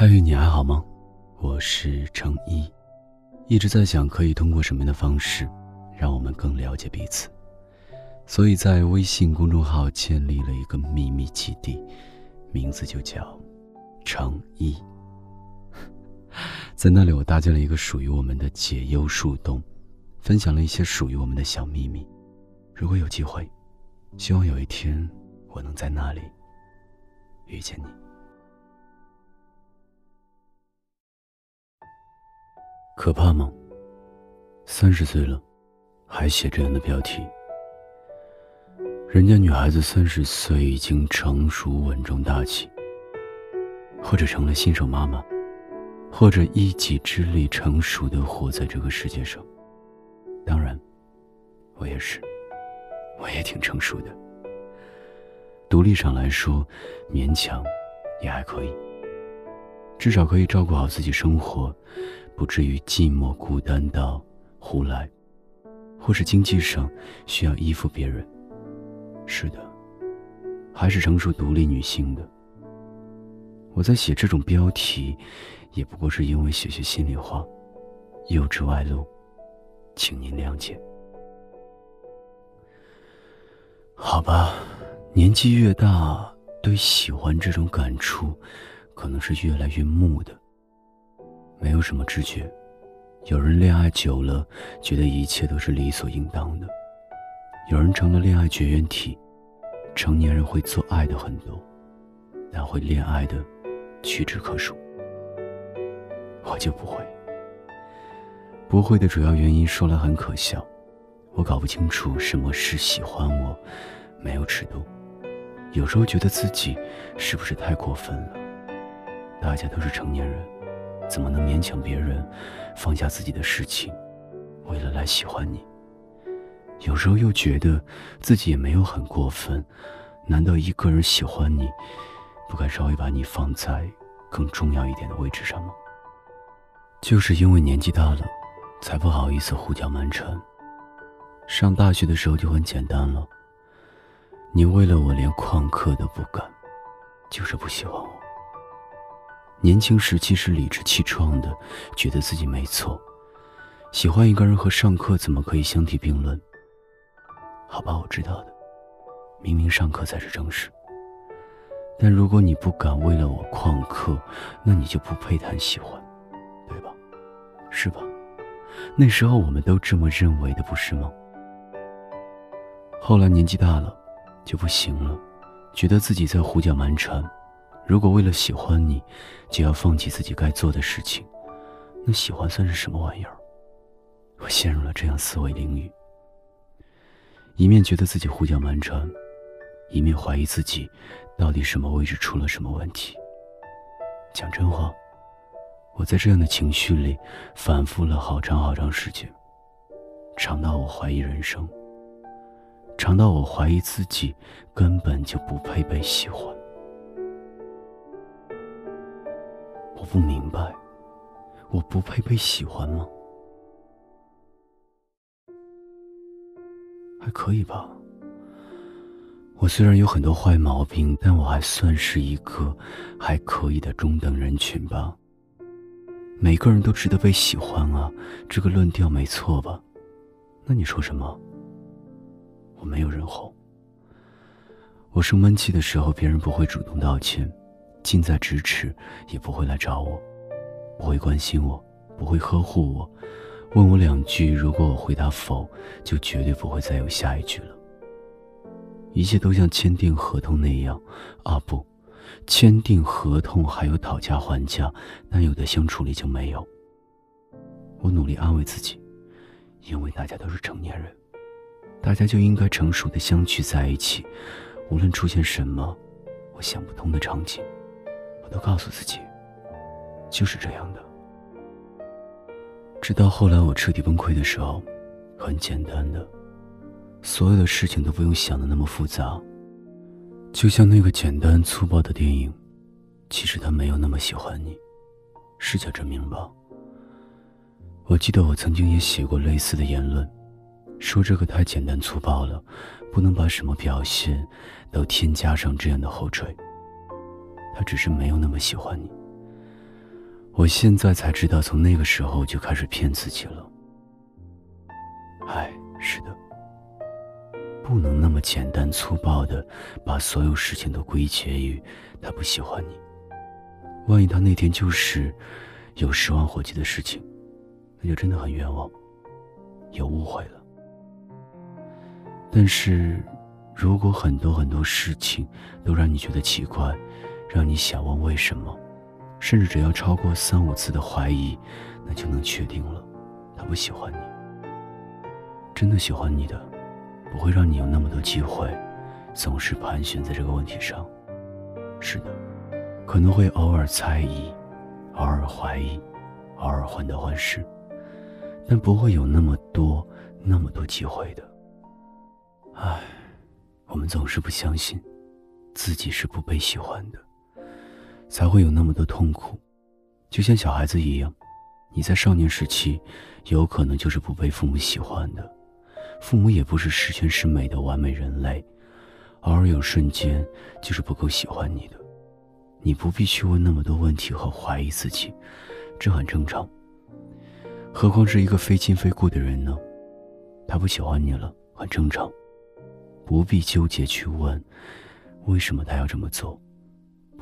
嗨，你还好吗？我是程一，一直在想可以通过什么样的方式，让我们更了解彼此，所以在微信公众号建立了一个秘密基地，名字就叫程一。在那里，我搭建了一个属于我们的解忧树洞，分享了一些属于我们的小秘密。如果有机会，希望有一天我能在那里遇见你。可怕吗？三十岁了，还写这样的标题。人家女孩子三十岁已经成熟稳重大气，或者成了新手妈妈，或者一己之力成熟的活在这个世界上。当然，我也是，我也挺成熟的。独立上来说，勉强也还可以，至少可以照顾好自己生活。不至于寂寞孤单到胡来，或是经济上需要依附别人。是的，还是成熟独立女性的。我在写这种标题，也不过是因为写些心里话，幼稚外露，请您谅解。好吧，年纪越大，对喜欢这种感触，可能是越来越木的。没有什么知觉，有人恋爱久了，觉得一切都是理所应当的；有人成了恋爱绝缘体，成年人会做爱的很多，但会恋爱的屈指可数。我就不会，不会的主要原因说来很可笑，我搞不清楚什么是喜欢我，没有尺度，有时候觉得自己是不是太过分了？大家都是成年人。怎么能勉强别人放下自己的事情，为了来喜欢你？有时候又觉得自己也没有很过分，难道一个人喜欢你，不该稍微把你放在更重要一点的位置上吗？就是因为年纪大了，才不好意思胡搅蛮缠。上大学的时候就很简单了，你为了我连旷课都不敢，就是不喜欢我。年轻时期是理直气壮的，觉得自己没错。喜欢一个人和上课怎么可以相提并论？好吧，我知道的，明明上课才是正事。但如果你不敢为了我旷课，那你就不配谈喜欢，对吧？是吧？那时候我们都这么认为的，不是吗？后来年纪大了，就不行了，觉得自己在胡搅蛮缠。如果为了喜欢你，就要放弃自己该做的事情，那喜欢算是什么玩意儿？我陷入了这样思维领域，一面觉得自己胡搅蛮缠，一面怀疑自己到底什么位置出了什么问题。讲真话，我在这样的情绪里反复了好长好长时间，长到我怀疑人生，长到我怀疑自己根本就不配被喜欢。不明白，我不配被喜欢吗？还可以吧。我虽然有很多坏毛病，但我还算是一个还可以的中等人群吧。每个人都值得被喜欢啊，这个论调没错吧？那你说什么？我没有人哄。我生闷气的时候，别人不会主动道歉。近在咫尺，也不会来找我，不会关心我，不会呵护我，问我两句，如果我回答否，就绝对不会再有下一句了。一切都像签订合同那样，啊不，签订合同还有讨价还价，但有的相处里就没有。我努力安慰自己，因为大家都是成年人，大家就应该成熟的相聚在一起，无论出现什么我想不通的场景。都告诉自己，就是这样的。直到后来我彻底崩溃的时候，很简单的，所有的事情都不用想的那么复杂。就像那个简单粗暴的电影，其实他没有那么喜欢你，是叫证明吧？我记得我曾经也写过类似的言论，说这个太简单粗暴了，不能把什么表现都添加上这样的后缀。他只是没有那么喜欢你，我现在才知道，从那个时候就开始骗自己了。哎，是的，不能那么简单粗暴的把所有事情都归结于他不喜欢你。万一他那天就是有十万火急的事情，那就真的很冤枉，有误会了。但是，如果很多很多事情都让你觉得奇怪，让你想问为什么，甚至只要超过三五次的怀疑，那就能确定了，他不喜欢你。真的喜欢你的，不会让你有那么多机会，总是盘旋在这个问题上。是的，可能会偶尔猜疑，偶尔怀疑，偶尔患得患失，但不会有那么多那么多机会的。唉，我们总是不相信自己是不被喜欢的，才会有那么多痛苦。就像小孩子一样，你在少年时期，有可能就是不被父母喜欢的，父母也不是十全十美的完美人类，偶尔有瞬间就是不够喜欢你的。你不必去问那么多问题和怀疑自己，这很正常。何况是一个非亲非故的人呢？他不喜欢你了，很正常。不必纠结去问，为什么他要这么做？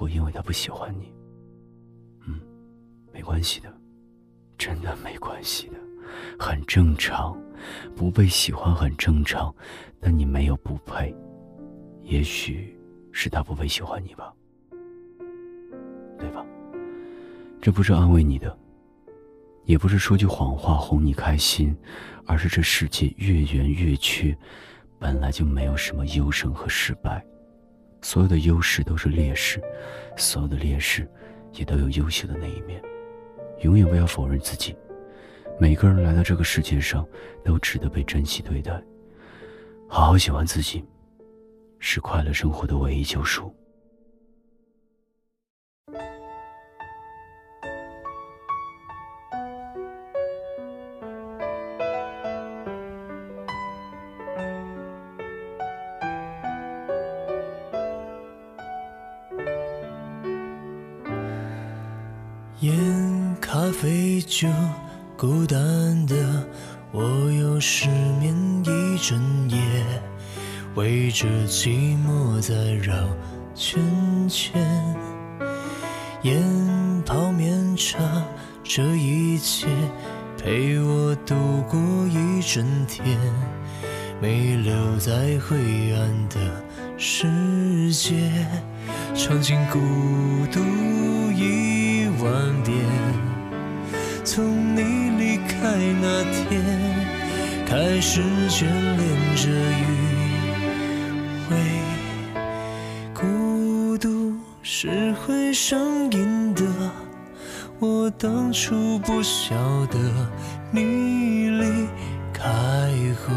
不因为他不喜欢你。嗯，没关系的，真的没关系的，很正常。不被喜欢很正常，但你没有不配。也许是他不配喜欢你吧，对吧？这不是安慰你的，也不是说句谎话哄你开心，而是这世界越圆越缺。本来就没有什么优胜和失败，所有的优势都是劣势，所有的劣势也都有优秀的那一面。永远不要否认自己，每个人来到这个世界上都值得被珍惜对待。好好喜欢自己，是快乐生活的唯一救赎。烟、咖啡、酒，孤单的我又失眠一整夜，围着寂寞在绕圈圈。烟、泡面、茶，这一切陪我度过一整天，没留在灰暗的世界，尝尽孤独一。万遍，从你离开那天开始眷恋着余味，孤独是会上瘾的。我当初不晓得，你离开后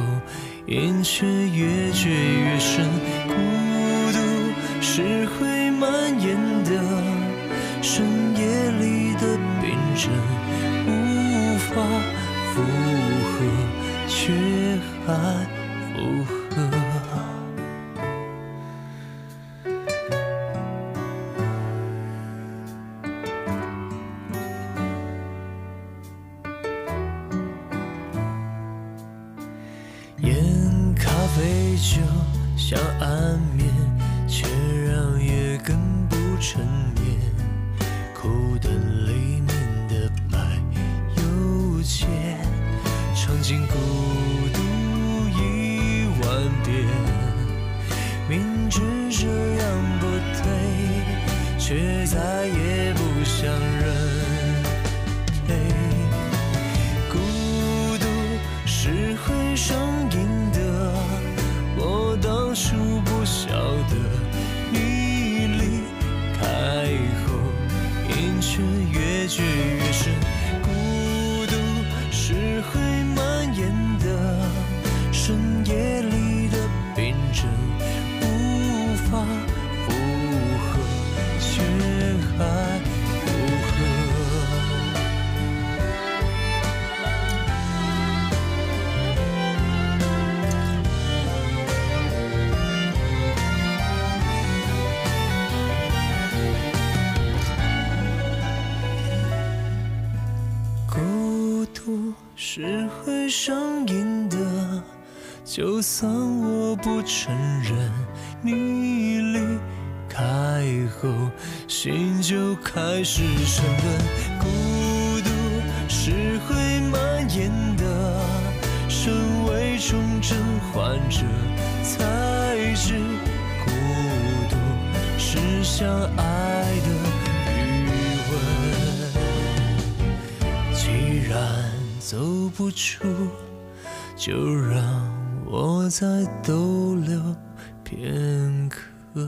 瘾却越嚼越深，孤独是会蔓延的。深夜里的冰镇，却是会上瘾的。就算我不承认，你离开后，心就开始沉沦。孤独是会蔓延的，身为重症患者才知孤独是相爱的余温。既然走不出，就让。我再逗留片刻。